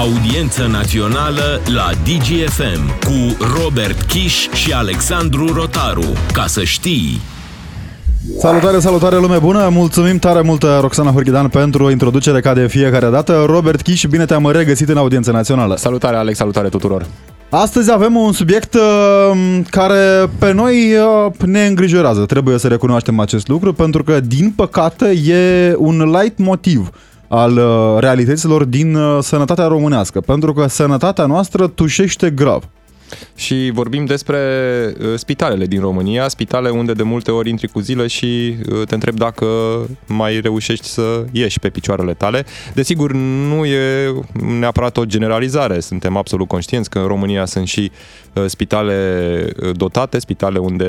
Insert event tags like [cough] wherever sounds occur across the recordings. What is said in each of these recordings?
Audiență națională la DGFM cu Robert Kiș și Alexandru Rotaru. Ca să știi... Salutare, salutare lume bună! Mulțumim tare mult Roxana Hurghidan pentru introducere ca de fiecare dată. Robert Kiș, bine te-am regăsit în audiență națională. Salutare Alex, salutare tuturor! Astăzi avem un subiect uh, care pe noi uh, ne îngrijorează. Trebuie să recunoaștem acest lucru pentru că, din păcate, e un light motiv al uh, realităților din uh, sănătatea românească, pentru că sănătatea noastră tușește grav. Și vorbim despre uh, spitalele din România, spitale unde de multe ori intri cu zile și uh, te întreb dacă mai reușești să ieși pe picioarele tale. Desigur, nu e neapărat o generalizare, suntem absolut conștienți că în România sunt și uh, spitale dotate, spitale unde,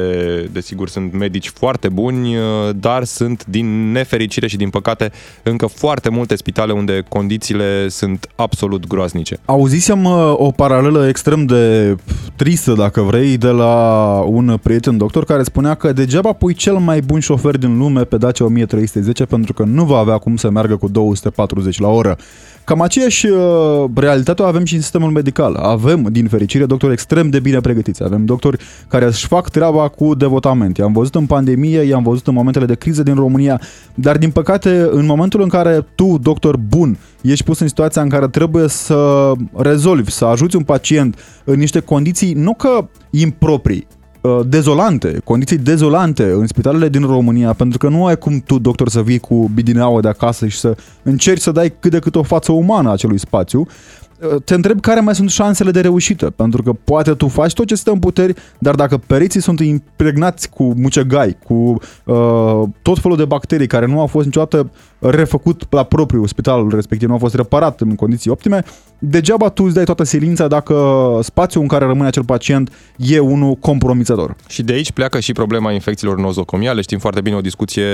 desigur, sunt medici foarte buni, dar sunt din nefericire și din păcate încă foarte multe spitale unde condițiile sunt absolut groaznice. Auzisem o paralelă extrem de tristă, dacă vrei, de la un prieten doctor care spunea că degeaba pui cel mai bun șofer din lume pe Dacia 1310 pentru că nu va avea cum să meargă cu 240 la oră. Cam aceeași uh, realitate o avem și în sistemul medical. Avem, din fericire, doctori extrem de bine pregătiți. Avem doctori care își fac treaba cu devotament. I-am văzut în pandemie, i-am văzut în momentele de criză din România, dar din păcate, în momentul în care tu, doctor bun, ești pus în situația în care trebuie să rezolvi, să ajuți un pacient în niște condiții nu că improprii, Uh, dezolante, condiții dezolante în spitalele din România, pentru că nu ai cum tu, doctor, să vii cu bidineaua de acasă și să încerci să dai cât de cât o față umană acelui spațiu, uh, te întreb care mai sunt șansele de reușită, pentru că poate tu faci tot ce stă în puteri, dar dacă pereții sunt impregnați cu mucegai, cu uh, tot felul de bacterii care nu au fost niciodată refăcut la propriu spitalul respectiv, nu a fost reparat în condiții optime, degeaba tu îți dai toată silința dacă spațiul în care rămâne acel pacient e unul compromițător. Și de aici pleacă și problema infecțiilor nozocomiale. Știm foarte bine o discuție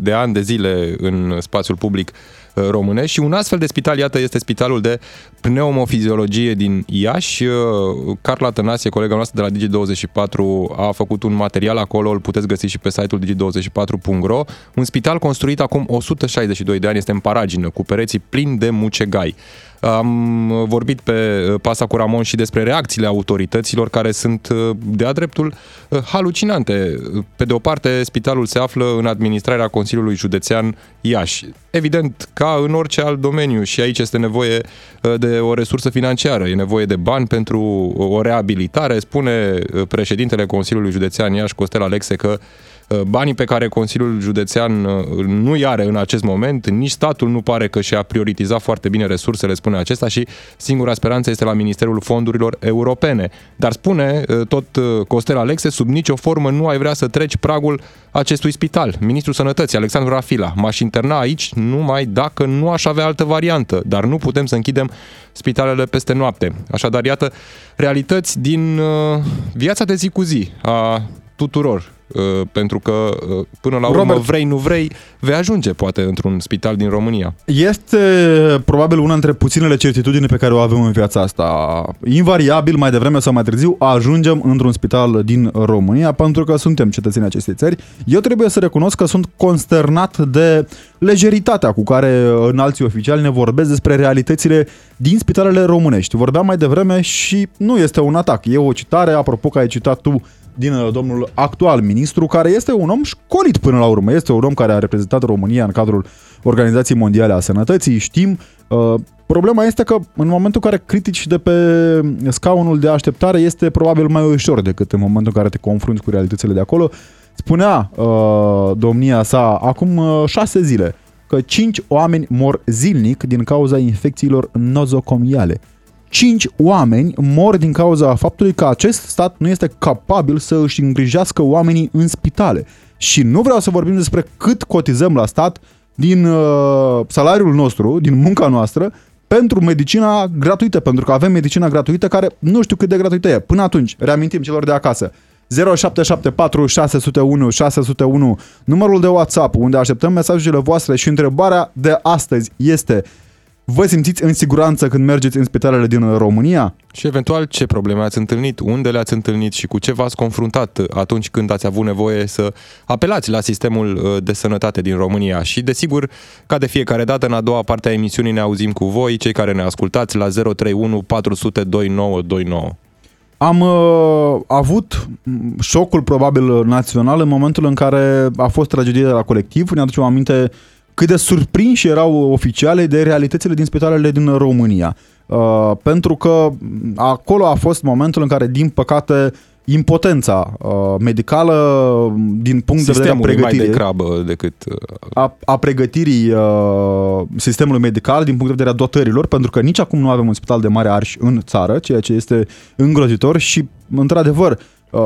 de ani de zile în spațiul public uh, românesc și un astfel de spital, iată, este spitalul de pneumofiziologie din Iași. Uh, Carla Tănasie, colega noastră de la Digi24, a făcut un material acolo, îl puteți găsi și pe site-ul digi24.ro. Un spital construit acum 162 de ani, este în paragină, cu pereții plini de mucegai. Am vorbit pe uh, Pasa cu Ramon și despre reacțiile autorităților care sunt uh, de-a dreptul uh, halucinante. Pe de o parte, spitalul se află în administrarea Consiliului Județean Iași. Evident, ca în orice alt domeniu și aici este nevoie de o resursă financiară, e nevoie de bani pentru o reabilitare. Spune președintele Consiliului Județean Iași, Costel Alexe, că Uh, banii pe care Consiliul Județean uh, nu îi are în acest moment, nici statul nu pare că și-a prioritizat foarte bine resursele, spune acesta, și singura speranță este la Ministerul Fondurilor Europene. Dar spune uh, tot Costel Alexe, sub nicio formă nu ai vrea să treci pragul acestui spital. Ministrul Sănătății, Alexandru Rafila, m-aș interna aici numai dacă nu aș avea altă variantă, dar nu putem să închidem spitalele peste noapte. Așadar, iată, realități din viața de zi cu zi a tuturor Uh, pentru că uh, până la urmă Robert, vrei, nu vrei, vei ajunge poate într-un spital din România. Este probabil una dintre puținele certitudini pe care o avem în viața asta. Invariabil, mai devreme sau mai târziu, ajungem într-un spital din România pentru că suntem cetățenii acestei țări. Eu trebuie să recunosc că sunt consternat de lejeritatea cu care în alții oficiali ne vorbesc despre realitățile din spitalele românești. Vorbeam mai devreme și nu este un atac, e o citare, apropo că ai citat tu din uh, domnul actual ministru, care este un om școlit până la urmă. Este un om care a reprezentat România în cadrul Organizației Mondiale a Sănătății, știm. Uh, problema este că în momentul în care critici de pe scaunul de așteptare este probabil mai ușor decât în momentul în care te confrunți cu realitățile de acolo. Spunea uh, domnia sa acum uh, șase zile că cinci oameni mor zilnic din cauza infecțiilor nozocomiale. 5 oameni mor din cauza faptului că acest stat nu este capabil să își îngrijească oamenii în spitale. Și nu vreau să vorbim despre cât cotizăm la stat din uh, salariul nostru, din munca noastră, pentru medicina gratuită, pentru că avem medicina gratuită care nu știu cât de gratuită e. Până atunci, reamintim celor de acasă, 0774 601 601, numărul de WhatsApp unde așteptăm mesajele voastre și întrebarea de astăzi este Vă simțiți în siguranță când mergeți în spitalele din România? Și eventual ce probleme ați întâlnit, unde le-ați întâlnit și cu ce v-ați confruntat atunci când ați avut nevoie să apelați la sistemul uh, de sănătate din România. Și desigur, ca de fiecare dată, în a doua parte a emisiunii ne auzim cu voi, cei care ne ascultați la 031 400 2929. Am uh, avut șocul probabil național în momentul în care a fost tragedia la colectiv. Ne aducem aminte cât de surprinși erau oficiale de realitățile din spitalele din România. Uh, pentru că acolo a fost momentul în care, din păcate, impotența uh, medicală din punct Sistemul de vedere a pregătirii, mai degrabă decât... Uh, a, a pregătirii uh, sistemului medical din punct de vedere a dotărilor, pentru că nici acum nu avem un spital de mare arși în țară, ceea ce este îngrozitor și, într-adevăr, uh,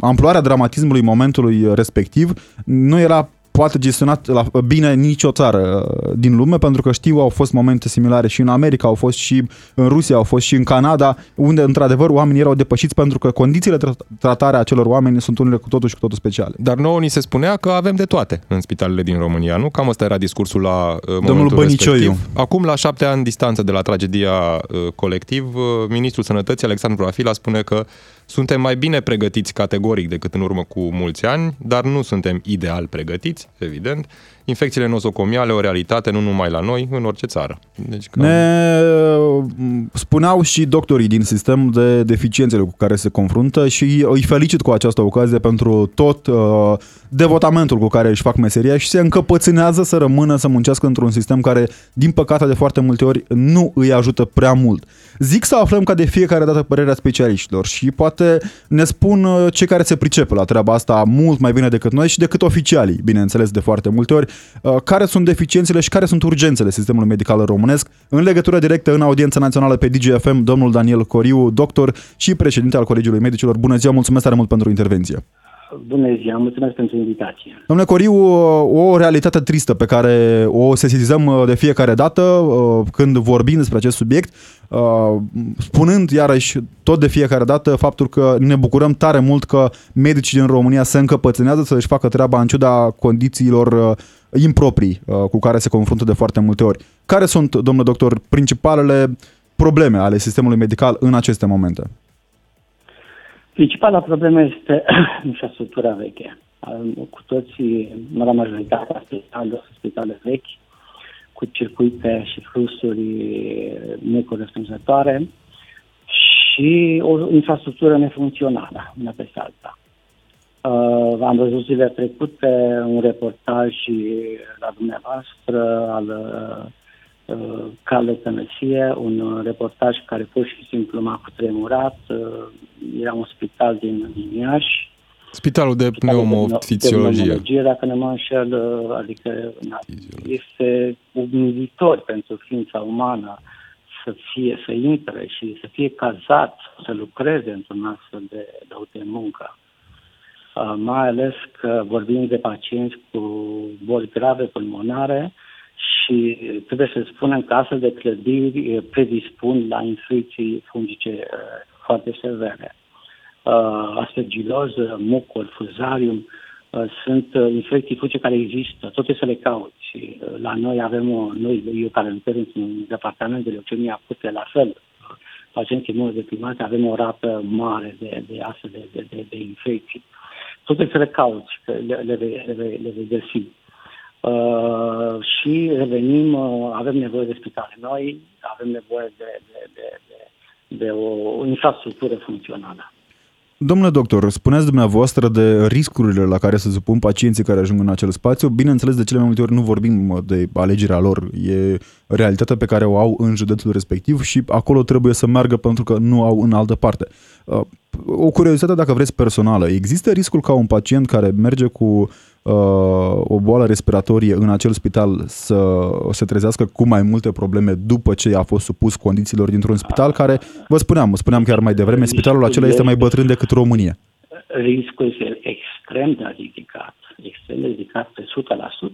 amploarea dramatismului momentului respectiv nu era poate gestionat la, bine nicio țară uh, din lume, pentru că știu, au fost momente similare și în America, au fost și în Rusia, au fost și în Canada, unde într-adevăr oamenii erau depășiți pentru că condițiile de tratare a acelor oameni sunt unele cu totul și cu totul speciale. Dar nouă ni se spunea că avem de toate în spitalele din România, nu? Cam asta era discursul la uh, momentul Domnul Bănicioiu. respectiv. Acum, la șapte ani distanță de la tragedia uh, colectiv, uh, ministrul sănătății, Alexandru Rafila, spune că suntem mai bine pregătiți categoric decât în urmă cu mulți ani, dar nu suntem ideal pregătiți, evident. Infecțiile nozocomiale o realitate nu numai la noi, în orice țară. Deci, cam... Ne spuneau și doctorii din sistem de deficiențele cu care se confruntă și îi felicit cu această ocazie pentru tot uh, devotamentul cu care își fac meseria și se încăpățânează să rămână să muncească într-un sistem care, din păcate, de foarte multe ori nu îi ajută prea mult. Zic să aflăm ca de fiecare dată părerea specialiștilor și poate ne spun uh, cei care se pricepe la treaba asta mult mai bine decât noi și decât oficialii, bineînțeles, de foarte multe ori, uh, care sunt deficiențele și care sunt urgențele sistemului medical românesc. În legătură directă în audiența națională pe DGFM, domnul Daniel Coriu, doctor și președinte al Colegiului Medicilor. Bună ziua, mulțumesc tare mult pentru intervenție. Bună ziua, mulțumesc pentru invitație. Domnule Coriu, o realitate tristă pe care o sesizăm uh, de fiecare dată uh, când vorbim despre acest subiect, uh, spunând iarăși tot de fiecare dată faptul că ne bucurăm tare mult că medicii din România se încăpățânează să-și facă treaba în ciuda condițiilor improprii cu care se confruntă de foarte multe ori. Care sunt, domnule doctor, principalele probleme ale sistemului medical în aceste momente? Principala problemă este [clears throat] infrastructura veche. Cu toții, marea majoritatea spitale, spitale vechi, cu circuite și flusuri necorespunzătoare și o infrastructură nefuncțională, una peste alta. Uh, am văzut zile trecute un reportaj la dumneavoastră al uh, Uh, cale Tănăsie, un uh, reportaj care pur și simplu m-a cutremurat. Uh, era un spital din, din Iași. Spitalul de pneumofisiologie. Dacă nu mă înșel, adică este umilitor pentru ființa umană să fie, să intre și să fie cazat, să lucreze într-un astfel de, de muncă. Uh, mai ales că vorbim de pacienți cu boli grave pulmonare, și trebuie să spunem că astfel de clădiri predispun la infecții fungice foarte severe. Aspergiloză, mucor, fuzarium, sunt infecții fungice care există, tot trebuie să le cauți. La noi avem, o, noi, eu care lucrez în departament de leucemie acută, la fel, pacienții imunodeprimați, avem o rată mare de, de astfel de, de, de, de infecții. Tot trebuie să le cauți, că le, le, le, le, le vei găsi. Uh, și revenim, uh, avem nevoie de spitale noi, avem nevoie de, de, de, de, de o infrastructură funcțională. Domnule doctor, spuneți dumneavoastră de riscurile la care se supun pacienții care ajung în acel spațiu. Bineînțeles, de cele mai multe ori nu vorbim de alegerea lor. E realitatea pe care o au în județul respectiv și acolo trebuie să meargă pentru că nu au în altă parte. Uh, o curiozitate, dacă vreți, personală. Există riscul ca un pacient care merge cu uh, o boală respiratorie în acel spital să se trezească cu mai multe probleme după ce a fost supus condițiilor dintr-un spital care, vă spuneam, spuneam chiar mai devreme, spitalul acela este mai bătrân decât România. Riscul este extrem de ridicat, extrem de ridicat pe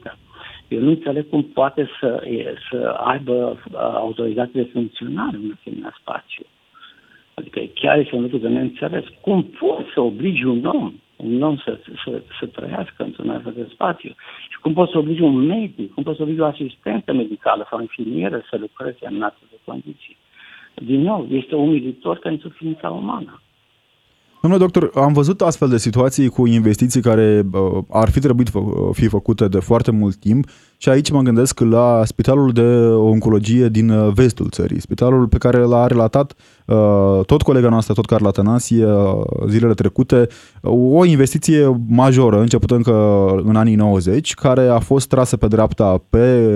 100%. Eu nu înțeleg cum poate să, să aibă uh, autoritate de funcționare în asemenea spațiu. Adică chiar este un lucru de neînțeles. Cum poți să obligi un om un om să, să, să trăiască într-un astfel de spațiu. Și cum poți să obligi un medic, cum poți să obligi o asistentă medicală sau infirmieră să lucreze în astfel de condiții. Din nou, este umilitor pentru ființa umană. Domnule doctor, am văzut astfel de situații cu investiții care uh, ar fi trebuit fă, fi făcute de foarte mult timp și aici mă gândesc la spitalul de oncologie din uh, vestul țării, spitalul pe care l-a relatat uh, tot colega noastră, tot Carla Tănasie, uh, zilele trecute, o investiție majoră, început încă în anii 90, care a fost trasă pe dreapta pe,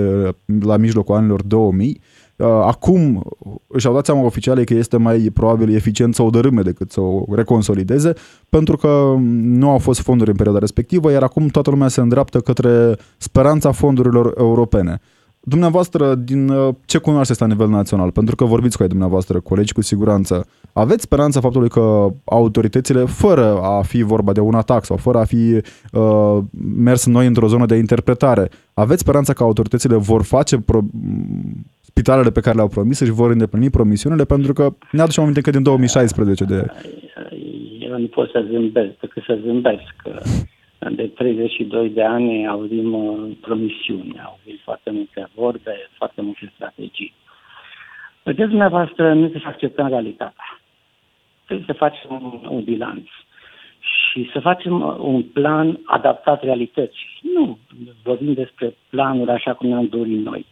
la mijlocul anilor 2000 Uh, acum își au dat seama oficiale că este mai probabil eficient să o dărâme decât să o reconsolideze, pentru că nu au fost fonduri în perioada respectivă, iar acum toată lumea se îndreaptă către speranța fondurilor europene. Dumneavoastră, din uh, ce cunoașteți la nivel național? Pentru că vorbiți cu ai dumneavoastră, colegi, cu siguranță. Aveți speranța faptului că autoritățile, fără a fi vorba de un atac sau fără a fi uh, mers noi într-o zonă de interpretare, aveți speranța că autoritățile vor face pro- spitalele pe care le-au promis și vor îndeplini promisiunile, pentru că ne aducem aminte că din 2016 de... Eu nu pot să zâmbesc, decât să zâmbesc. De 32 de ani auzim uh, promisiuni, auzim foarte multe vorbe, foarte multe strategii. Vedeți, dumneavoastră, nu se să acceptăm realitatea. Trebuie să facem un, un bilanț și să facem uh, un plan adaptat realității. Nu vorbim despre planuri așa cum ne-am dorit noi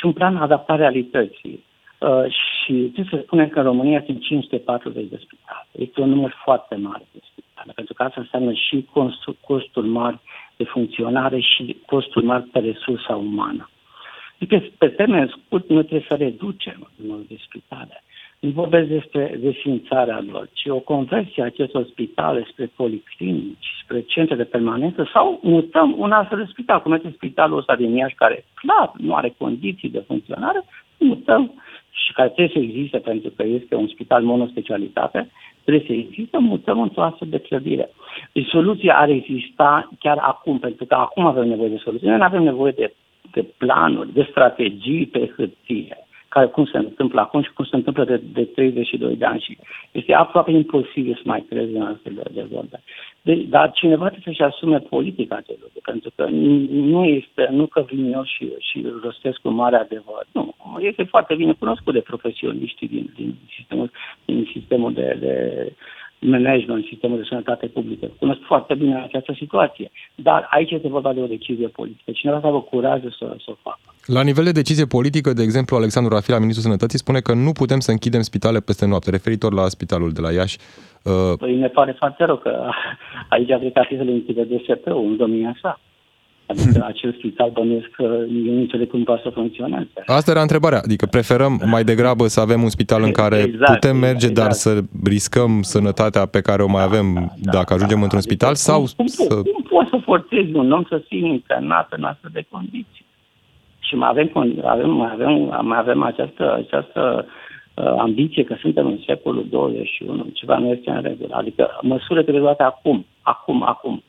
ci un plan adaptat realității. Uh, și trebuie să spunem că în România sunt 540 de spitale. Este un număr foarte mare de spitale, pentru că asta înseamnă și costuri mari de funcționare și costuri mari pe resursa umană. Adică, pe termen scurt, noi trebuie să reducem numărul de spitale. Nu vorbesc despre desfințarea lor, ci o conversie a acestor spitale spre policlinici, spre centre de permanență sau mutăm un astfel de spital, cum este spitalul ăsta din Iași, care clar nu are condiții de funcționare, mutăm și care trebuie să existe pentru că este un spital monospecialitate, trebuie să existe, mutăm într-o astfel de clădire. Deci soluția ar exista chiar acum, pentru că acum avem nevoie de soluții. Noi nu avem nevoie de, de planuri, de strategii pe hârtie care cum se întâmplă acum și cum se întâmplă de, de 32 de ani și este aproape imposibil să mai crezi în astfel de dezvoltare. De, dar cineva trebuie să-și asume politica de lucru, pentru că nu este, nu că vin eu și, și rostesc cu mare adevăr. Nu, este foarte bine cunoscut de profesioniștii din, din sistemul, din sistemul de, de management, sistemul de sănătate publică. Cunosc foarte bine această situație. Dar aici este vorba de o decizie politică. Cineva să aibă curajul să, să o facă. La nivel de decizie politică, de exemplu, Alexandru Rafila, ministrul Sănătății, spune că nu putem să închidem spitale peste noapte, referitor la spitalul de la Iași. Uh... Păi ne pare foarte rău că aici cred că ar fi să le închide DSP-ul în domnia sa. Adică acel spital bănuiesc că eu nu înțeleg cum poate să funcționeze. Asta era întrebarea. Adică preferăm mai degrabă să avem un spital în care exact, putem merge, exact. dar să riscăm sănătatea pe care o mai avem da, da, dacă ajungem da, într-un spital? Adică, sau cum, să... cum poți să forțezi un om să fie internat în astfel de condiții? Și mai avem, avem, mai avem, mai avem această, această uh, ambiție că suntem în secolul 21, ceva nu este în regulă. Adică măsurile trebuie luate acum, acum, acum,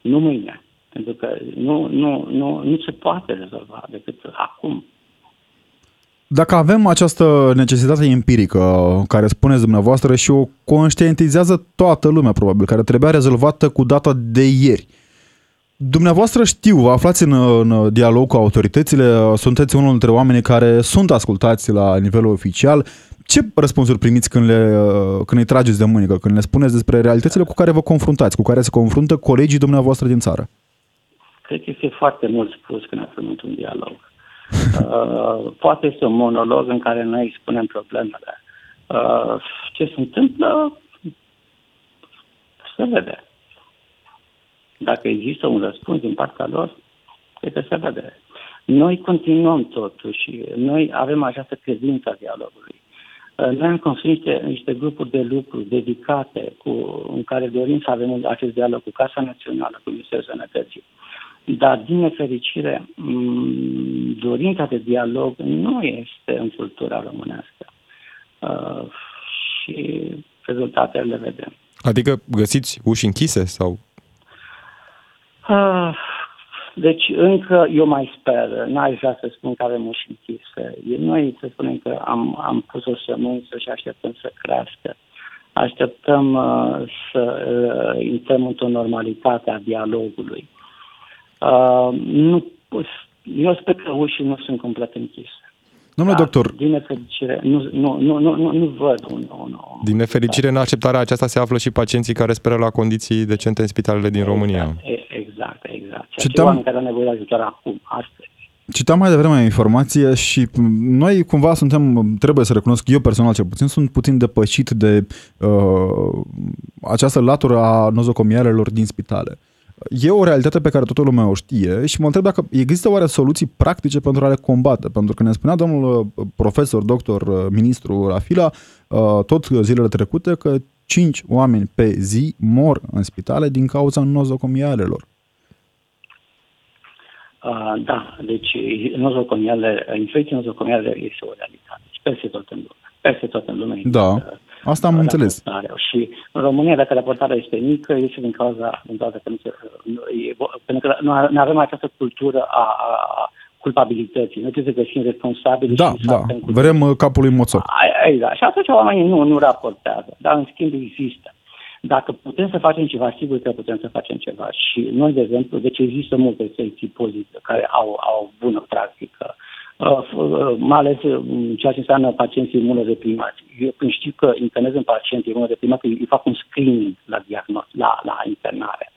nu mâine. Pentru că nu, nu, nu, nu se poate rezolva decât acum. Dacă avem această necesitate empirică care spuneți dumneavoastră și o conștientizează toată lumea probabil, care trebuia rezolvată cu data de ieri, Dumneavoastră știu, vă aflați în, în dialog cu autoritățile, sunteți unul dintre oamenii care sunt ascultați la nivelul oficial. Ce răspunsuri primiți când, le, când îi trageți de mânică, când le spuneți despre realitățile cu care vă confruntați, cu care se confruntă colegii dumneavoastră din țară? Cred că este foarte mult spus când avem într-un dialog. Uh, poate este un monolog în care noi spunem problemele. Uh, ce se întâmplă, se vede. Dacă există un răspuns din partea lor, cred că se vede. Noi continuăm totuși, noi avem această credință a dialogului. Uh, noi am construit niște, niște grupuri de lucru dedicate cu, în care dorim să avem acest dialog cu Casa Națională, cu Ministerul Sănătății. Dar, din nefericire, dorința de dialog nu este în cultura românească. Uh, și rezultatele le vedem. Adică găsiți uși închise sau? Uh, deci încă eu mai sper, n-aș vrea să spun că avem uși închise. Noi să spunem că am, am pus o sămânță și așteptăm să crească. așteptăm uh, să uh, intrăm într-o normalitate a dialogului. Uh, nu, eu sper că ușii nu sunt complet închise. Domnule Da, doctor, Din nefericire, nu, nu, nu, nu, nu, nu văd un, un, un Din nefericire, în acceptarea aceasta se află și pacienții care speră la condiții decente în spitalele din România. Exact, exact. exact. Și Citam- oameni care au nevoie de ajutor acum, astăzi. Citam mai devreme o informație și noi cumva suntem, trebuie să recunosc, eu personal cel puțin, sunt puțin depășit de uh, această latură a nozocomialelor din spitale. E o realitate pe care toată lumea o știe și mă întreb dacă există oare soluții practice pentru a le combate. Pentru că ne spunea domnul uh, profesor, doctor, uh, ministru Rafila, uh, tot zilele trecute, că 5 oameni pe zi mor în spitale din cauza nozocomialelor. Uh, da, deci nozocomiale, infecția nozocomiale este o realitate. Și peste tot în lume. Peste tot în lume. Da, există asta am înțeles. raportarea. Și în România, dacă raportarea este mică, este din cauza, din cauza că nu, se, nu, e, pentru că nu nu avem această cultură a, a, a culpabilității. Noi trebuie să găsim responsabili Da, și să da, avem cu- vrem uh, capul lui Moțoc. Ai- Exact. Și atunci oamenii nu, nu raportează. Dar, în schimb, există. Dacă putem să facem ceva, sigur că putem să facem ceva. Și noi, de exemplu, deci există multe secții pozitive care au, au bună practică. Uh, f- uh, mai ales uh, ceea ce înseamnă pacienții imunodeprimați. Eu când știu că internez un pacient imunodeprimat, îi îi fac un screening la, diagnos, la, la internare.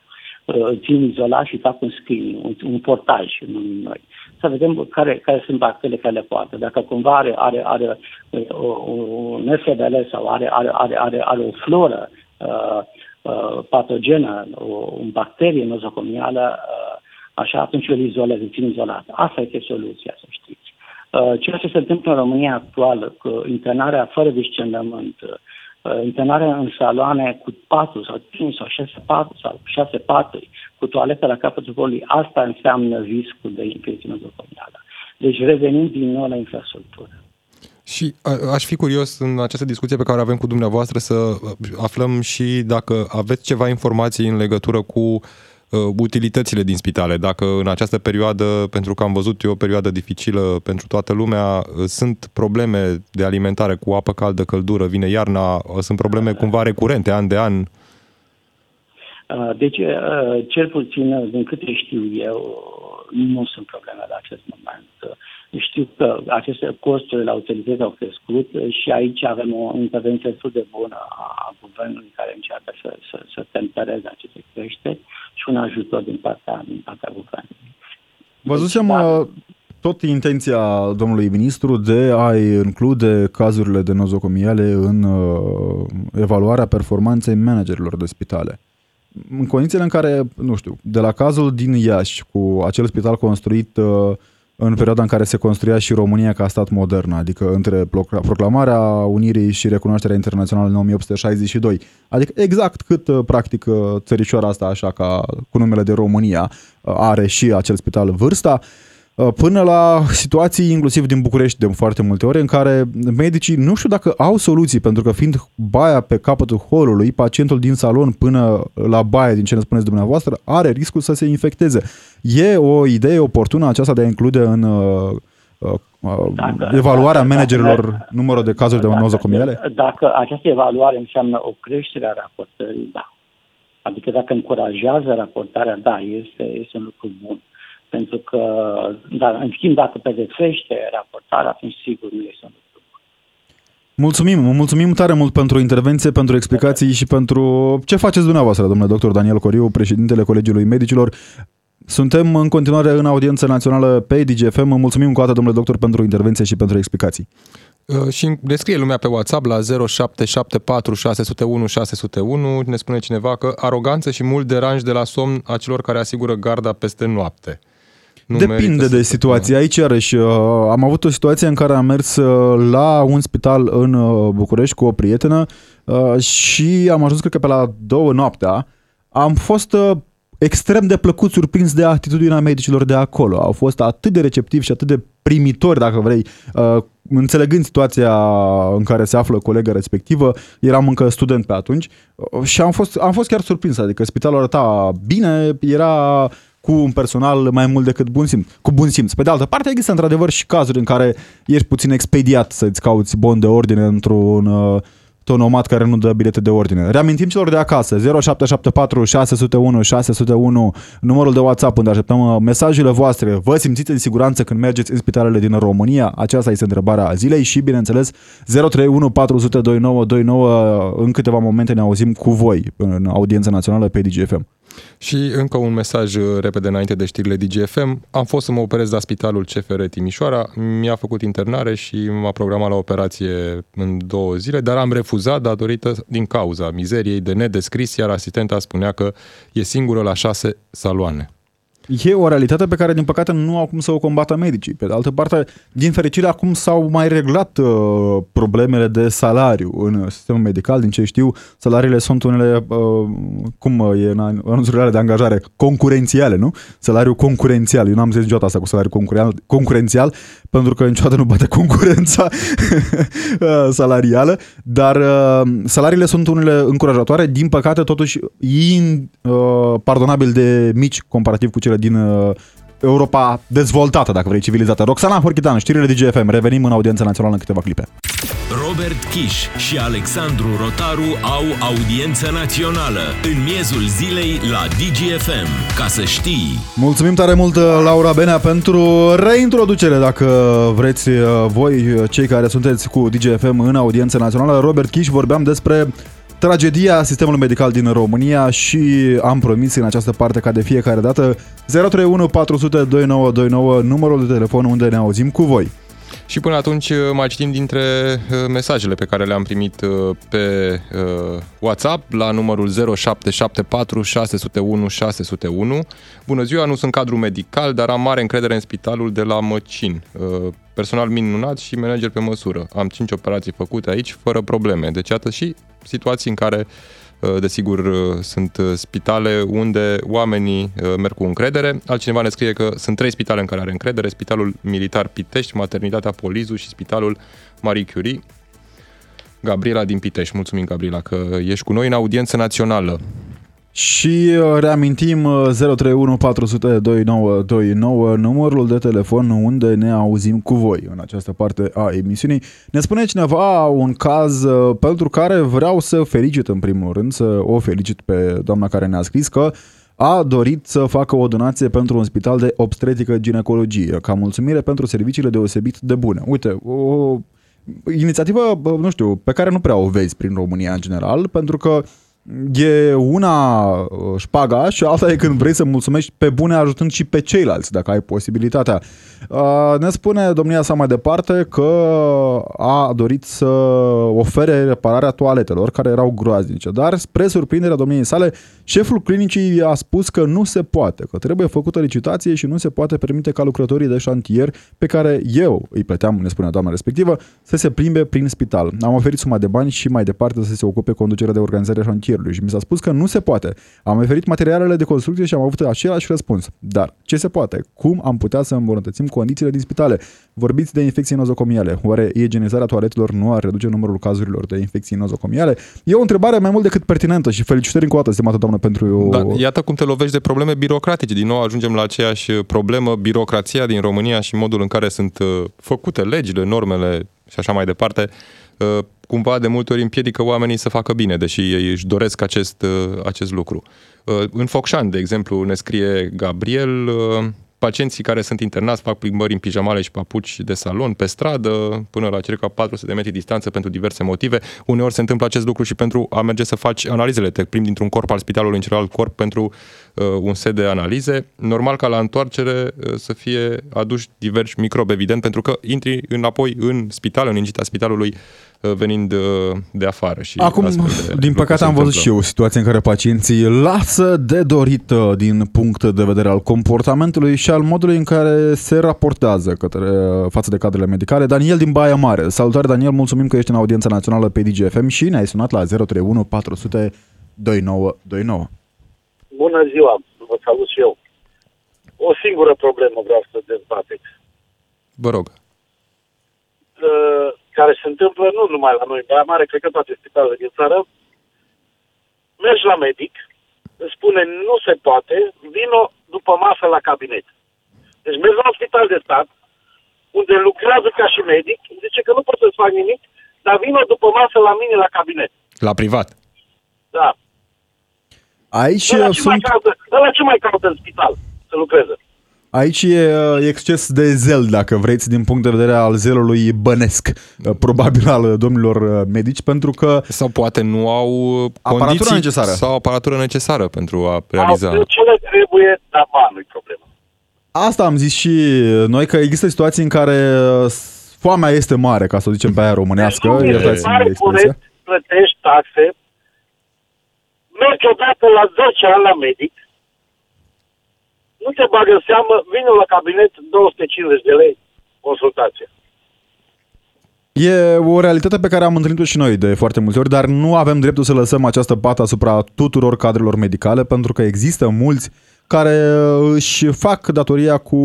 Uh, Îl țin izolat și fac un screening, un, un portaj numim noi. Să vedem care, care sunt bacteriile care le poartă. Dacă cumva are, are, are uh, o, o, un SBL sau are, are, are, are, are o floră uh, uh, patogenă, o, o bacterie nozocomială, uh, așa, atunci eu îl izolez, îl țin izolat. Asta este soluția, să știți. Uh, ceea ce se întâmplă în România actuală, cu internarea fără discernământ, uh, internarea în saloane cu patru sau cinci sau șase patru sau șase paturi, cu toaletă la capătul bolii, asta înseamnă riscul de infecție nozocomială. Deci revenim din nou la infrastructură. Și a- aș fi curios în această discuție pe care o avem cu dumneavoastră să uh, aflăm și dacă aveți ceva informații în legătură cu uh, utilitățile din spitale. Dacă în această perioadă, pentru că am văzut eu o perioadă dificilă pentru toată lumea, uh, sunt probleme de alimentare cu apă caldă, căldură, vine iarna, uh, sunt probleme cumva recurente, an de an. Uh, Deci, uh, cel puțin, uh, din câte știu eu, nu sunt probleme la acest moment. Uh, Știu că aceste costuri la utilizări au crescut uh, și aici avem o intervenție destul de bună a guvernului care încearcă să, să, să tempereze aceste creșteri și un ajutor din partea, din partea guvernului. Văzusem Da. uh, tot intenția domnului ministru de a include cazurile de nozocomiale în uh, evaluarea performanței managerilor de spitale. În condițiile în care, nu știu, de la cazul din Iași, cu acel spital construit uh, în perioada în care se construia și România ca stat modern, adică între procla- proclamarea Unirii și recunoașterea internațională în 1862. Adică exact cât uh, practic uh, țărișoara asta, așa ca cu numele de România, uh, are și acel spital vârsta, uh, până la situații inclusiv din București de foarte multe ori în care medicii nu știu dacă au soluții pentru că fiind baia pe capătul holului, pacientul din salon până la baie, din ce ne spuneți dumneavoastră, are riscul să se infecteze. E o idee oportună aceasta de a include în uh, uh, Dacă- evaluarea dacă- managerilor dacă- numărul de cazuri de Dacă- nozocomiale? Dacă această evaluare înseamnă o creștere a raportării, da. Adică dacă încurajează raportarea, da, este, este un lucru bun. Pentru că, dar, în schimb, dacă pedepsește raportarea, atunci sigur nu este un lucru bun. Mulțumim, mulțumim tare mult pentru intervenție, pentru explicații și pentru ce faceți dumneavoastră, domnule doctor Daniel Coriu, președintele Colegiului Medicilor. Suntem în continuare în audiență națională pe DGFM. Mulțumim încă o dată, domnule doctor, pentru intervenție și pentru explicații. Uh, Și ne scrie lumea pe WhatsApp la 0774 601 601. Ne spune cineva că aroganță și mult deranj de la somn a celor care asigură garda peste noapte. Nu merită Depinde să de se situație. Aici, iarăși, uh, am avut o situație în care am mers uh, la un spital în uh, București cu o prietenă uh, și am ajuns, cred că pe la două noaptea. Am fost uh, extrem de plăcut surprins de atitudinea medicilor de acolo. Au fost atât de receptivi și atât de primitori, dacă vrei, uh, înțelegând situația în care se află colega respectivă, eram încă student pe atunci uh, și am fost, am fost chiar surprins, adică spitalul arăta bine, era cu un personal mai mult decât bun simț, cu bun simț. Pe de altă parte, există într-adevăr și cazuri în care ești puțin expediat să-ți cauți bon de ordine într-un uh, tonomat care nu dă bilete de ordine. Reamintim celor de acasă, 0774 601 601, numărul de WhatsApp unde așteptăm uh, mesajele voastre. Vă simțiți în siguranță când mergeți în spitalele din România? Aceasta este întrebarea zilei și, bineînțeles, 031 400 2929. În câteva momente ne auzim cu voi în audiența națională pe DGFM. Și încă un mesaj uh, repede înainte de știrile DGFM. Am fost să mă operez la spitalul CFR Timișoara, mi-a făcut internare și m-a programat la operație în două zile, dar am refuzat datorită din cauza mizeriei de nedescris, iar asistenta spunea că e singură la șase saloane. E o realitate pe care, din păcate, nu au cum să o combată medicii. Pe de altă parte, din fericire, acum s-au mai reglat uh, problemele de salariu în sistemul medical. Din ce știu, salariile sunt unele, uh, cum e în anunțurile de angajare, concurențiale, nu? Salariul concurențial. Eu n-am zis niciodată asta cu salariu concurențial, concurențial pentru că niciodată nu bate concurența [laughs] uh, salarială, dar uh, salariile sunt unele încurajatoare, din păcate, totuși, impardonabil uh, de mici comparativ cu cele țările din uh, Europa dezvoltată, dacă vrei, civilizată. Roxana Horchidan, știrile de GFM. Revenim în audiența națională în câteva clipe. Robert Kiș și Alexandru Rotaru au audiență națională în miezul zilei la DGFM. Ca să știi! Mulțumim tare mult, Laura Benea, pentru reintroducere, dacă vreți uh, voi, cei care sunteți cu DGFM în audiență națională. Robert Kiș, vorbeam despre tragedia sistemului medical din România și am promis în această parte ca de fiecare dată 031 400 2929 numărul de telefon unde ne auzim cu voi. Și până atunci uh, mai citim dintre uh, mesajele pe care le-am primit uh, pe WhatsApp la numărul 0774 601 601. Bună ziua, nu sunt cadru medical, dar am mare încredere în spitalul de la Măcin. Personal minunat și manager pe măsură. Am 5 operații făcute aici fără probleme. Deci iată și situații în care Uh, desigur, uh, sunt uh, spitale unde oamenii merg cu încredere. Altcineva ne scrie că sunt trei spitale în care are încredere, Spitalul Militar Pitești, Maternitatea Polizu și Spitalul Marie Curie. Gabriela din Pitești. Mulțumim, Gabriela, că ești cu noi în audiență națională. Și uh, reamintim 031 400 2929 numărul de telefon unde ne auzim cu voi în această parte a emisiunii. Ne spune cineva un caz uh, pentru care vreau să felicit în primul rând, să o felicit pe doamna care ne-a scris că a dorit să facă o donație pentru un spital de obstetrică ginecologie, ca mulțumire pentru serviciile deosebit de bune. Uite, o inițiativă, nu știu, pe care nu prea o vezi prin România în general, pentru că e una uh, șpaga și alta e când vrei să mulțumești pe bune ajutând și pe ceilalți, dacă ai posibilitatea. Uh, ne spune domnia sa mai departe că a dorit să ofere repararea toaletelor care erau groaznice, dar spre surprinderea domniei sale, șeful clinicii a spus că nu se poate, că trebuie făcută licitație și nu se poate permite ca lucrătorii de șantier pe care eu îi plăteam, ne spunea doamna respectivă, să se plimbe prin spital. Am oferit suma de bani și mai departe să se ocupe conducerea de organizare a șantierului și mi s-a spus că nu se poate. Am oferit materialele de construcție și am avut același răspuns. Dar ce se poate? Cum am putea să îmbunătățim condițiile din spitale. Vorbiți de infecții nozocomiale. Oare igienizarea toaletelor nu ar reduce numărul cazurilor de infecții nozocomiale? E o întrebare mai mult decât pertinentă și felicitări încă o dată, stimată doamnă, pentru... Da, iată cum te lovești de probleme birocratice. Din nou ajungem la aceeași problemă, birocrația din România și modul în care sunt uh, făcute legile, normele și așa mai departe uh, cumva de multe ori împiedică oamenii să facă bine, deși ei își doresc acest, uh, acest lucru. În Focșani, de exemplu, ne scrie Gabriel, pacienții care sunt internați fac plimbări în pijamale și papuci de salon, pe stradă, până la circa 400 de metri distanță pentru diverse motive. Uneori se întâmplă acest lucru și pentru a merge să faci analizele. Te plimbi dintr-un corp al spitalului în celălalt corp pentru uh, un set de analize. Normal ca la întoarcere uh, să fie aduși diversi microbi, evident, pentru că intri înapoi în spital, în ingita spitalului, Uh, venind uh, de afară. Și Acum, de din păcate, am văzut și eu situații în care pacienții lasă de dorit uh, din punct de vedere al comportamentului și al modului în care se raportează către, față de cadrele medicale. Daniel din Baia Mare. Salutare, Daniel, mulțumim că ești în audiența națională pe DGFM și ne-ai sunat la 031 400 2929. Bună ziua, vă salut și eu. O singură problemă vreau să dezbateți. Vă rog. Uh, care se întâmplă nu numai la noi, Baia Mare, cred că toate spitalele din țară, mergi la medic, îți spune nu se poate, vino după masă la cabinet. Deci mergi la un spital de stat, unde lucrează ca și medic, zice că nu pot să-ți fac nimic, dar vină după masă la mine la cabinet. La privat. Da. Aici Ăla uh, ce, mai sunt, caută, ăla ce mai caută în spital să lucreze? Aici e uh, exces de zel, dacă vreți, din punct de vedere al zelului bănesc, uh, probabil al uh, domnilor uh, medici, pentru că Sau poate nu au uh, Aparatura condiții necesară. sau aparatură necesară pentru a realiza. Au ce le trebuie, dar banul e problema. Asta am zis și noi, că există situații în care uh, foamea este mare, ca să o zicem pe aia românească, Deci nu mi se iertați-mi pare expresia. corect, plătești taxe, mergi odată la 10 ani la medic, nu te bagă în seamă, vine la cabinet 250 de lei consultație. E o realitate pe care am întâlnit-o și noi de foarte multe ori, dar nu avem dreptul să lăsăm această pată asupra tuturor cadrelor medicale, pentru că există mulți care își fac datoria cu...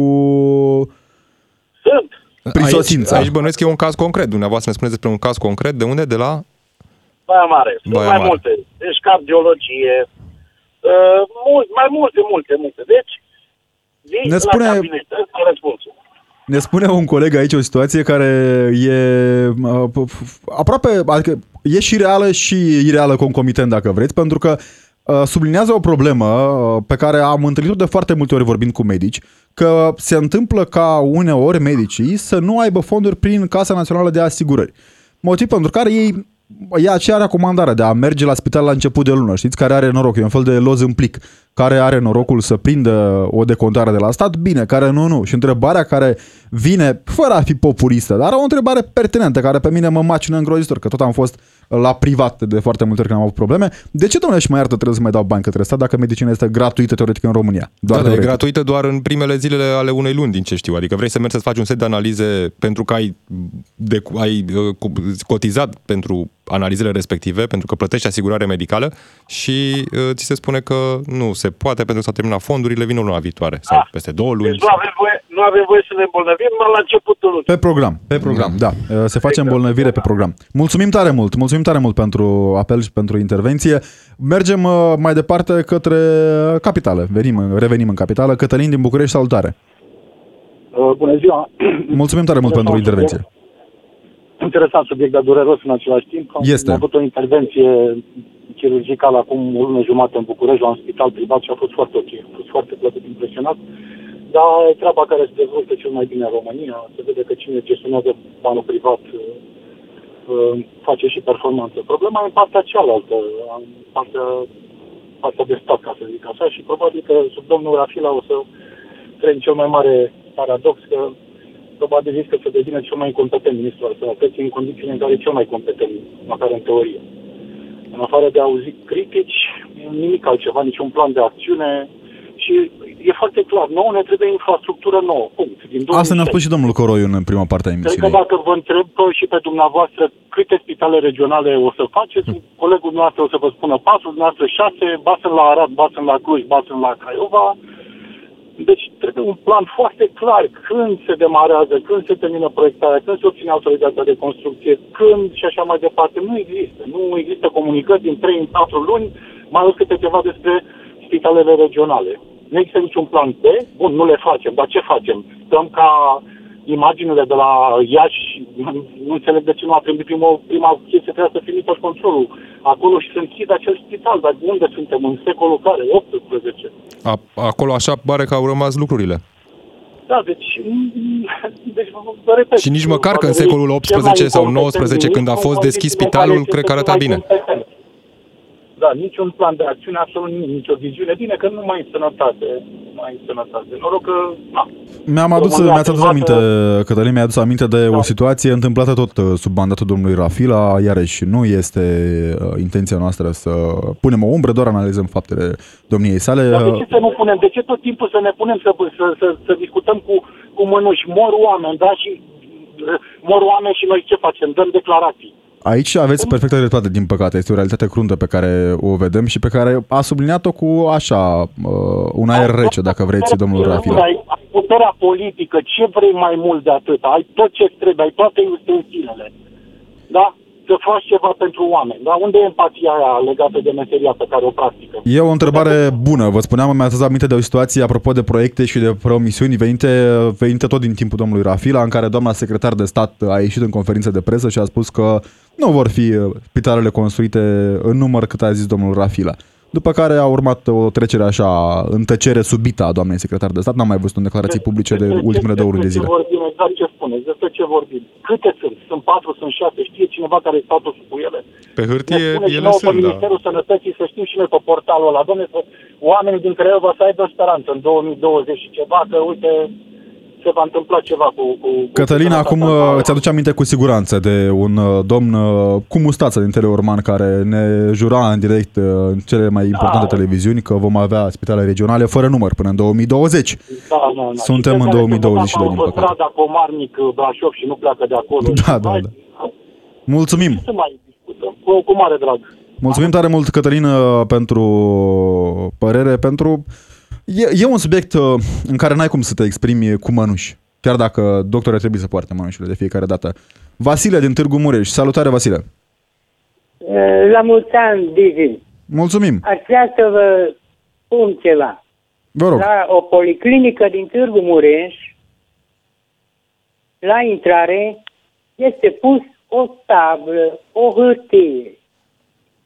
Sunt. Prisosința. Aici, aici bănuiesc că e un caz concret. Dumneavoastră ne spuneți despre un caz concret. De unde? De la? Baia Mare. Sunt Baia mai Mare. multe. Deci cardiologie, uh, mult, mai multe, multe, multe. Deci, vii Ne spune- la cabinet, ăsta e răspunsul. Ne spune un coleg aici o situație care e uh, p- f- aproape, adică e și reală și ireală concomitent, dacă vreți, pentru că uh, sublinează o problemă uh, pe care am întâlnit-o de foarte multe ori vorbind cu medici, că se întâmplă ca uneori medicii să nu aibă fonduri prin Casa Națională de Asigurări. Motiv pentru care ei e aceea recomandare de a merge la spital la început de lună, știți, care are noroc, e un fel de loz în plic, care are norocul să prindă o decontare de la stat, bine, care nu, nu. Și întrebarea care vine, fără a fi populistă, dar o întrebare pertinentă, care pe mine mă macină îngrozitor, că tot am fost la privat de foarte multe ori când am avut probleme. De ce, domnule, și mai iartă trebuie să mai dau bani către stat dacă medicina este gratuită teoretic în România? Doar da, da, e teoretic. gratuită doar în primele zilele ale unei luni, din ce știu. Adică vrei să mergi să-ți faci un set de analize pentru că ai, de, ai uh, co- cotizat pentru analizele respective, pentru că plătești asigurare medicală și uh, ți se spune că nu se poate pentru că s-au terminat fondurile, vin luna viitoare sau Ah. peste două luni. Deci nu avem voie, nu avem voie să ne îmbolnăvim numai la începutul lunii. Pe program, pe program, da. Se face îmbolnăvire pe program. Mulțumim tare mult, mulțumim tare mult pentru apel și pentru intervenție. Mergem uh, mai departe către capitală. Venim, revenim în capitală. Cătălin din București, salutare. Uh, Bună ziua! Mulțumim tare mult pentru intervenție. Interesant subiect, dar dureros în același timp. Am Este. avut o intervenție chirurgicală acum o lună jumătate în București, la un spital privat și a fost foarte ok. A fost foarte plăcut, impresionat. Dar e treaba care se dezvoltă cel mai bine în România. Se vede că cine gestionează banul privat uh, uh, face și performanță. Problema e în partea cealaltă, în partea, partea de stat, ca să zic așa, și probabil că sub domnul Rafila o să trăim cel mai mare paradox că probabil riscă să devină cel mai incompetent ministru al sănătății în condițiile în care e cel mai competent, măcar în teorie. În afară de a auzi critici, nimic altceva, niciun plan de acțiune și e foarte clar, nouă ne trebuie infrastructură nouă, punct. Din Asta ne-a 2006. spus și domnul Coroiu în prima parte a Cred că emisiunii. dacă vă întreb pe și pe dumneavoastră câte spitale regionale o să faceți, colegul dumneavoastră o să vă spună patru, dumneavoastră șase, ba sunt la Arad, ba sunt la Cluj, ba sunt la Craiova. Deci trebuie un plan foarte clar când se demarează, când se termină proiectarea, când se obține autorizația de construcție, când și așa mai departe. Nu există. Nu există comunicări din 3 în 4 luni, mai ales câte ceva despre spitalele regionale. Nu există niciun plan B, bun, nu le facem, dar ce facem? Stăm ca imaginile de la Iași, nu înțeleg de ce nu a trebuit prima, prima chestie, trebuia să fie Mitoș controlul acolo și să închid acel spital, dar unde suntem? În secolul care? 18. A, acolo așa pare că au rămas lucrurile. Da, deci, mm, deci vă, vă repet. Și nici măcar că în Valerii, secolul cel mai 18 sau incompetent 19, când a ministru, fost în deschis condițiile în spitalul, care cred că este arăta cel mai bine. competent. Da, niciun plan de acțiune, absolut nimic, nicio viziune. Bine că nu mai e sănătate, nu mai e sănătate. Noroc că, na, Mi-am adus, România mi-ați adus privată- aminte, Cătălin, mi-a adus aminte de o Da. situație întâmplată tot uh, sub mandatul domnului Rafila, iarăși nu este uh, intenția noastră să punem o umbră, doar analizăm faptele domniei sale. Dar de Uh, ce să nu punem? De ce tot timpul să ne punem să, să, să, să discutăm cu, cu mânuși? Mor oameni, da? Și uh, mor oameni și noi ce facem? Dăm declarații. Aici aveți perfectă dreptate, din păcate. Este o realitate cruntă pe care o vedem și pe care a subliniat-o cu așa, uh, un aer rece, dacă vreți, domnul Rafila. Ai, ai puterea politică, ce vrei mai mult de atât? Ai tot ce trebuie, ai toate ustensilele. Da? Să faci ceva pentru oameni. Dar unde e empatia aia legată de meseria pe care o practică? E o întrebare bună. Vă spuneam, mi-ați adus aminte de o situație apropo de proiecte și de promisiuni venite, venite tot din timpul domnului Rafila, în care doamna secretar de stat a ieșit în conferință de presă și a spus că nu vor fi uh, spitalele construite în număr cât a zis domnul Rafila. După care a urmat o trecere așa în tăcere subită a doamnei secretar de stat. N-am mai văzut în declarații publice de Despre ce- ultimele două luni de despre zile. ce vorbim, exact ce spuneți, despre ce vorbim. Câte sunt? Sunt patru, sunt șase, știe cineva care e statusul cu ele? Pe Ne hârtie spune și ele nouă pe sunt, da. Ministerul Sănătății să știm și noi pe portalul ăla. Dom'le, să oamenii din Craiova să aibă speranță în 2020 și ceva, că uite, se va întâmpla ceva cu... cu cu Cătălina, sănătatea acum noastră. uh, îți aduce aminte cu siguranță de un uh, domn uh, cu mustață din Teleorman care ne jura în direct uh, în cele mai importante Da. televiziuni că vom avea spitale regionale fără număr până în 2020. Da, da, da. Suntem Și în cei care 2022, se mută din pe păcate. strada Comarnic, Brașov și nu pleacă de acolo. Da, da, Hai, da. Mulțumim! Ce să mai discutăm? Cu, cu mare drag. Mulțumim tare mult, Cătălin, uh, pentru părere, pentru... E, e un subiect uh, în care n-ai cum să te exprimi cu mănuși. Chiar dacă doctorii trebuie să poarte mănușile de fiecare dată. Vasile din Târgu Mureș. Salutare, Vasile! La mulți ani, Digi. Mulțumim! Aș vrea să vă spun ceva. Vă rog! La o policlinică din Târgu Mureș, la intrare, este pus o tablă, o hârtie,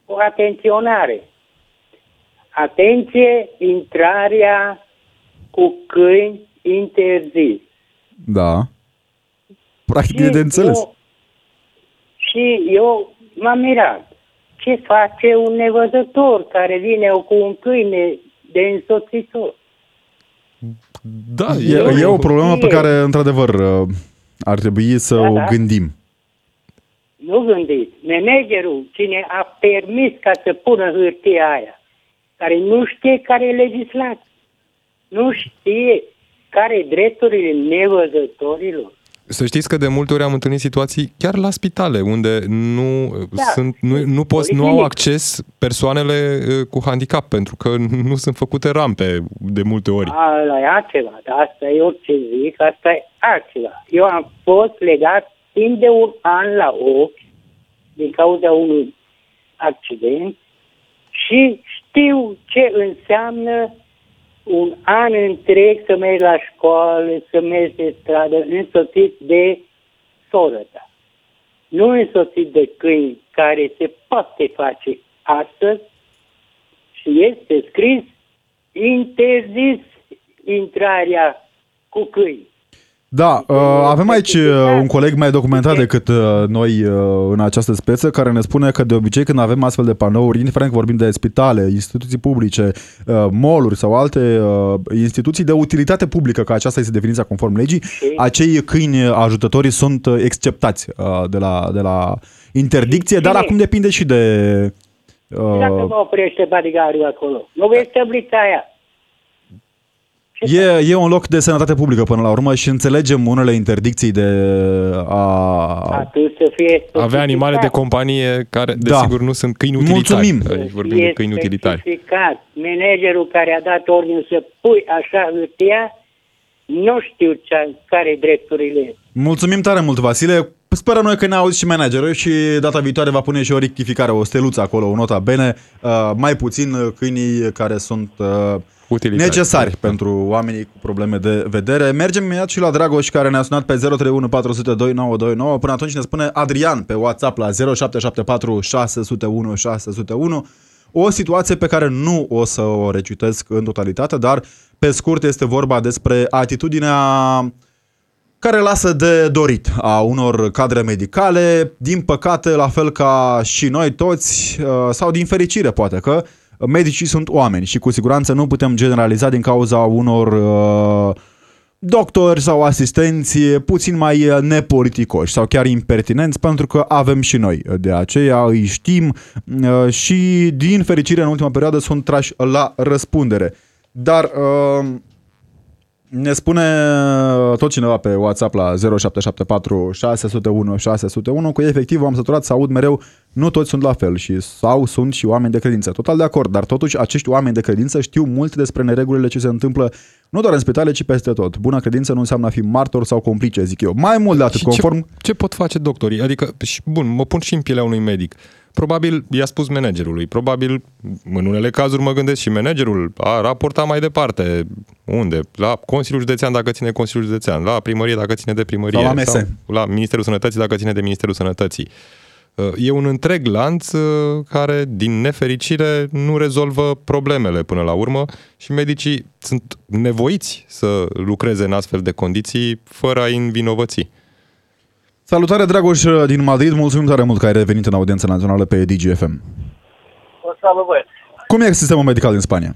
o atenționare. Atenție, intrarea cu câini interzis. Da. Practic e de înțeles. Eu, și eu m-am mirat. Ce face un nevăzător care vine cu un câine de însoțitor? Da, E, e o problemă pe E. care, într-adevăr, uh, ar trebui să Da, o da. gândim. Nu gândiți. Managerul, cine a permis ca să pună hârtia aia, care nu știe care e legislația, nu știe care e drepturile nevăzătorilor. Să știți că de multe ori am întâlnit situații chiar la spitale unde nu, Da. sunt, nu, nu, pot, nu au Policlinic. acces persoanele uh, cu handicap pentru că [laughs] nu sunt făcute rampe de multe ori. Ala e altceva, dar asta e orice zic, asta e altceva. Eu am fost legat timp de un an la ochi din cauza unui accident și știu ce înseamnă un an întreg să mergi la școală, să mergi de stradă, însoțit de soră ta. Nu însoțit de câini care se poate face astăzi și este scris interzis intrarea cu câini. Da, uh, avem aici uh, un coleg mai documentat decât uh, noi uh, în această speță, care ne spune că de obicei când avem astfel de panouri, indiferent că vorbim de spitale, instituții publice, uh, mall-uri sau alte uh, instituții de utilitate publică, că aceasta este definiția conform legii, acei câini ajutători sunt uh, exceptați uh, de la, de la interdicție, dar Cine? acum depinde și de... Și dacă Uh, mă oprește bodyguardul acolo, nu vei stăblița aia. Ce E, e un loc de sănătate publică până la urmă și înțelegem unele interdicții de a... Atunci să fie Avea animale de specificat. companie care, Da. desigur, nu sunt câini utilitari. Mulțumim. Aici vorbim de Fie câini utilitari. specificat. Managerul care a dat ordine să pui așa hârtia, nu știu ce, care drepturile. Mulțumim tare mult, Vasile. Sperăm noi că ne auzi și managerul și data viitoare va pune și o rectificare, o steluță acolo, o nota bene, uh, mai puțin uh, câinii care sunt uh, Utilitari. necesari pentru oamenii cu probleme de vedere. Mergem imediat și la Dragoș care ne-a sunat pe 031 400 2929. Până atunci ne spune Adrian pe WhatsApp la 0774 601 601. O situație pe care nu o să o recitesc în totalitate, dar pe scurt este vorba despre atitudinea care lasă de dorit a unor cadre medicale, din păcate, la fel ca și noi toți, uh, sau din fericire poate că, medicii sunt oameni și cu siguranță nu putem generaliza din cauza unor uh, doctori sau asistenți puțin mai uh, nepoliticoși sau chiar impertinenți, pentru că avem și noi. De aceea îi știm uh, și din fericire în ultima perioadă sunt trași la răspundere. Dar uh, Ne spune uh, tot cineva pe WhatsApp la 0774 601 601 că efectiv am săturat să aud mereu nu toți sunt la fel și sau sunt și oameni de credință. Total de acord, dar totuși acești oameni de credință știu multe despre neregulile ce se întâmplă nu doar în spitale, ci peste tot. Bună credință nu înseamnă a fi martor sau complice, zic eu. Mai mult de atât, Și conform... ce, ce pot face doctorii? Adică, și, bun, mă pun și în pielea unui medic. Probabil i-a spus managerului, probabil în unele cazuri mă gândesc și managerul a raportat mai departe. Unde? La Consiliul Județean dacă ține Consiliul Județean, la primărie dacă ține de primărie. Sau la MS. Sau la Ministerul Sănătății dacă ține de Ministerul Sănătății. E un întreg lanț uh, care, din nefericire, nu rezolvă problemele până la urmă și medicii sunt nevoiți să lucreze în astfel de condiții fără a-i învinovăți. Salutare, Dragoș, din Madrid. Mulțumim tare mult că ai revenit în audiența națională pe DGFM. Salut, băieți. Cum e sistemul medical din Spania?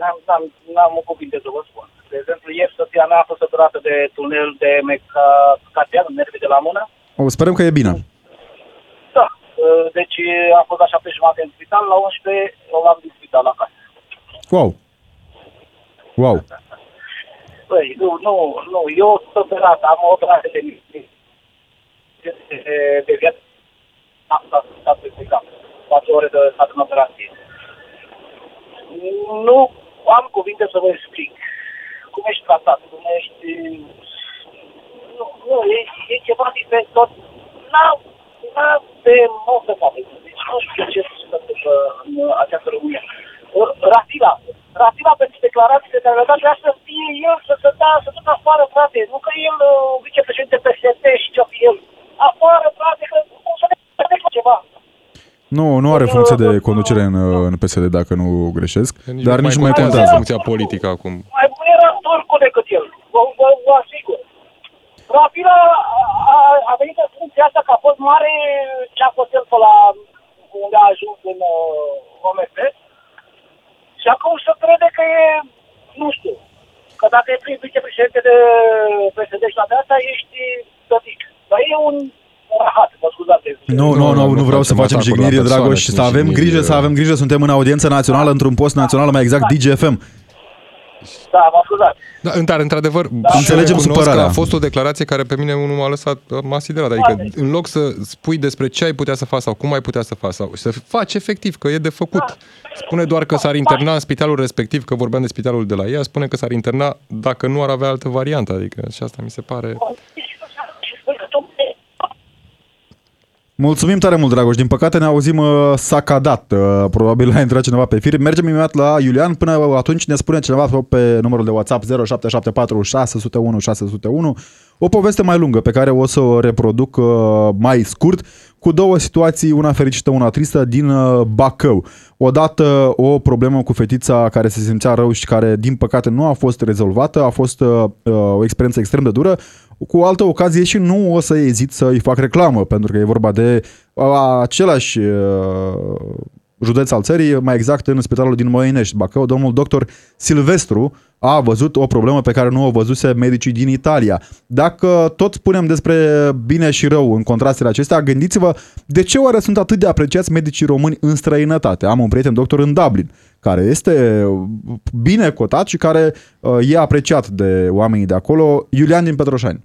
N-am, n-am, n-am o cuvinte să vă spun. De exemplu, ieri soția mea a fost săturată de tunel de mecacardian, nervi de la mână. O, sperăm că e bine. Da. Deci a fost la 7 jumate în spital, la 11 o luam din spital acasă. Wow. Wow. Păi, nu, nu, nu, eu sunt operat, am o operație de, de, de, de viață. Am stat, stat pe cap. 4 ore de stat în operație. Nu am cuvinte să vă explic. Cum ești tratat, cum ești... Nu, nu e, e ceva diferit tot. N-am, n-am de nu se poate. Deci nu știu ce se întâmplă în această România. Ratila, Ratila pentru declarațiile care le-a dat, vrea să fie el, să se da, să ducă afară, frate. Nu că el, vicepreședinte PSD și ce-o fi el. Afară, frate, că cum să ne ceva. Nu, nu are funcție de conducere în, în PSD, dacă nu greșesc, Nici dar nici nu mai contează contează. funcția politică acum. Mai bun era turcul decât el, vă, vă, vă asigur. Rapila a, a, a venit în funcția asta că a fost mare ce a fost el pe la unde a ajuns în uh, OMP. Și acum se crede că e, nu știu, că dacă e prim vicepreședinte de PSD și la de asta, ești tătic. Dar e un rahat, mă scuzați. Nu, nu, nu, nu vreau să facem facem atacuri la jignire, persoane Dragoș, și să avem jigniri, grijă, să uh, avem grijă, suntem în audiență națională, într-un post național, mai exact DGFM. Da, mă scuzați. Da, dar, într-adevăr, Da. și eu Înțelegem recunosc supărarea. că a fost o declarație care pe mine unul m-a lăsat, m-a siderat. Adică, în loc să spui despre ce ai putea să faci sau cum ai putea să faci sau să faci efectiv, că e de făcut. Spune doar că s-ar interna în spitalul respectiv, că vorbeam de spitalul de la ea, spune că s-ar interna dacă nu ar avea altă variantă. Adică și asta mi se pare... Mulțumim tare mult, Dragoș. Din păcate ne auzim uh, sacadat. Uh, probabil a intrat cineva pe fir. Mergem imediat la Iulian. Până atunci ne spune cineva pe numărul de WhatsApp 0774 601 601 o poveste mai lungă pe care o să o reproduc uh, mai scurt cu două situații, una fericită, una tristă, din uh, Bacău. Odată o problemă cu fetița care se simțea rău și care, din păcate, nu a fost rezolvată, a fost uh, uh, o experiență extrem de dură. Cu o altă ocazie și nu o să ezit să îi fac reclamă, pentru că e vorba de uh, același uh, județ al țării, mai exact în spitalul din Moinești, Bacău, domnul doctor Silvestru a văzut o problemă pe care nu o văzuse medicii din Italia. Dacă tot spunem despre bine și rău în contrastele acestea, gândiți-vă de ce oare sunt atât de apreciați medicii români în străinătate. Am un prieten doctor în Dublin, care este bine cotat și care uh, e apreciat de oamenii de acolo, Iulian din Petroșani.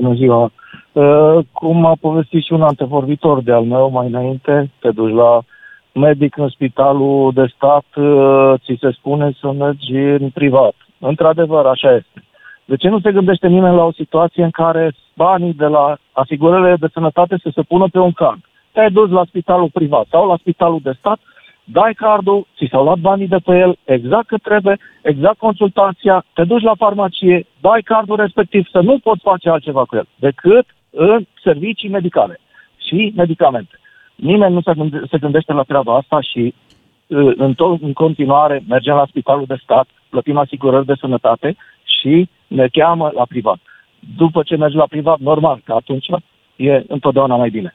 Bună ziua! Uh, cum a povestit și un antevorbitor de al meu mai înainte, te duci la medic în spitalul de stat, uh, ți se spune să mergi în privat. Într-adevăr, așa este. De ce nu se gândește nimeni la o situație în care banii de la asigurările de sănătate să se pună pe un card? Te-ai dus la spitalul privat sau la spitalul de stat, dai cardul, ți s-au luat banii de pe el, exact cât trebuie, exact consultația, te duci la farmacie, dai cardul respectiv, să nu poți face altceva cu el, decât în servicii medicale și medicamente. Nimeni nu se, gânde- se gândește la treaba asta și uh, în, tot, în continuare mergem la spitalul de stat, plătim asigurări de sănătate și ne cheamă la privat. După ce mergi la privat, normal că atunci e întotdeauna mai bine.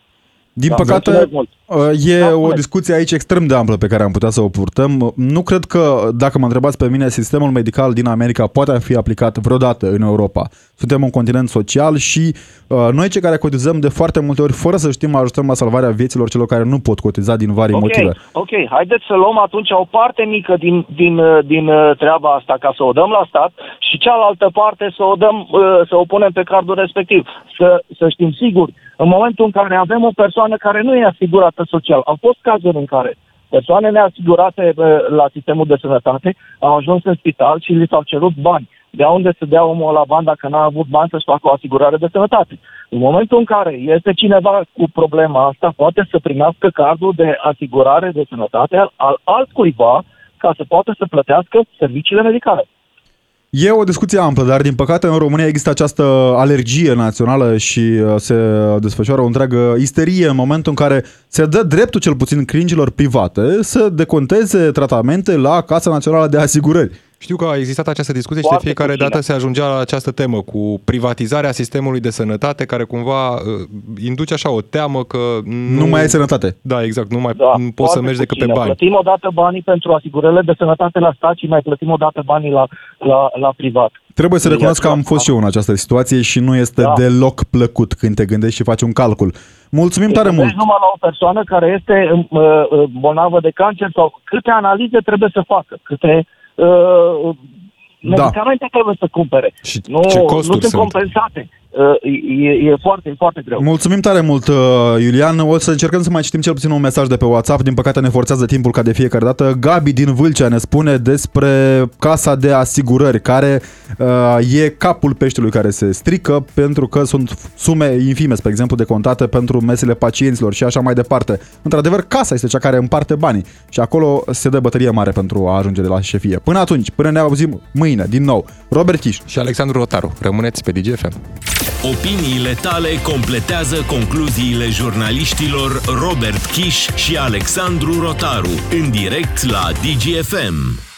Din Da, păcate, mulțumesc mult. uh, e Da, o spune. discuție aici extrem de amplă pe care am putea să o purtăm. Nu cred că, dacă mă întrebați pe mine, sistemul medical din America poate fi aplicat vreodată în Europa. Suntem un continent social și uh, noi cei care cotizăm de foarte multe ori, fără să știm, ajutăm la salvarea vieților celor care nu pot cotiza din vari Ok, motive. ok, haideți să luăm atunci o parte mică din, din, uh, din uh, treaba asta ca să o dăm la stat și cealaltă parte să o dăm, uh, să o punem pe cardul respectiv. Să, să știm sigur, în momentul în care avem o persoană care nu e asigurată social, au fost cazuri în care persoane neasigurate uh, la sistemul de sănătate au ajuns în spital și li s-au cerut bani. De unde să dea omul la bani dacă n-a avut bani să-și facă o asigurare de sănătate? În momentul în care este cineva cu problema asta, poate să primească cardul de asigurare de sănătate al, al altcuiva ca să poată să plătească serviciile medicale. E o discuție amplă, dar din păcate în România există această alergie națională și uh, se desfășoară o întreagă isterie în momentul în care se dă dreptul cel puțin clinicilor private să deconteze tratamente la Casa Națională de Asigurări. Știu că a existat această discuție și Foarte de fiecare puține. dată se ajungea la această temă cu privatizarea sistemului de sănătate care cumva uh, induce așa o teamă că nu, Nu mai ai sănătate. Da, exact, nu mai Da, nu poți să foarte mergi decât pe puține. bani. Plătim o dată banii pentru asigurările de sănătate la stat și mai plătim o dată banii la, la, la privat. Trebuie să Bine, recunosc că am fost și eu în această situație și nu este Da. deloc plăcut când te gândești și faci un calcul. Mulțumim tare Te mult! gândești numai la o persoană care este uh, uh, bolnavă de cancer sau câte analize trebuie să facă, câte uh, medicamente trebuie să cumpere. Și nu, ce nu costuri sunt, sunt. compensate. Uh, e, e foarte, e foarte greu. Mulțumim tare mult, uh, Iulian. O să încercăm să mai citim cel puțin un mesaj de pe WhatsApp. Din păcate ne forțează timpul ca de fiecare dată. Gabi din Vâlcea ne spune despre casa de asigurări, care uh, e capul peștelui care se strică pentru că sunt sume infime, spre exemplu, decontate pentru mesele pacienților și așa mai departe. Într-adevăr, casa este cea care împarte banii și acolo se dă bătărie mare pentru a ajunge de la șefie. Până atunci, până ne auzim mâine, din nou, Robert Chiș. Și Alexandru Rotaru, rămâneți pe DGFM. Opiniile tale completează concluziile jurnaliștilor Robert Kiș și Alexandru Rotaru în direct la DGFM.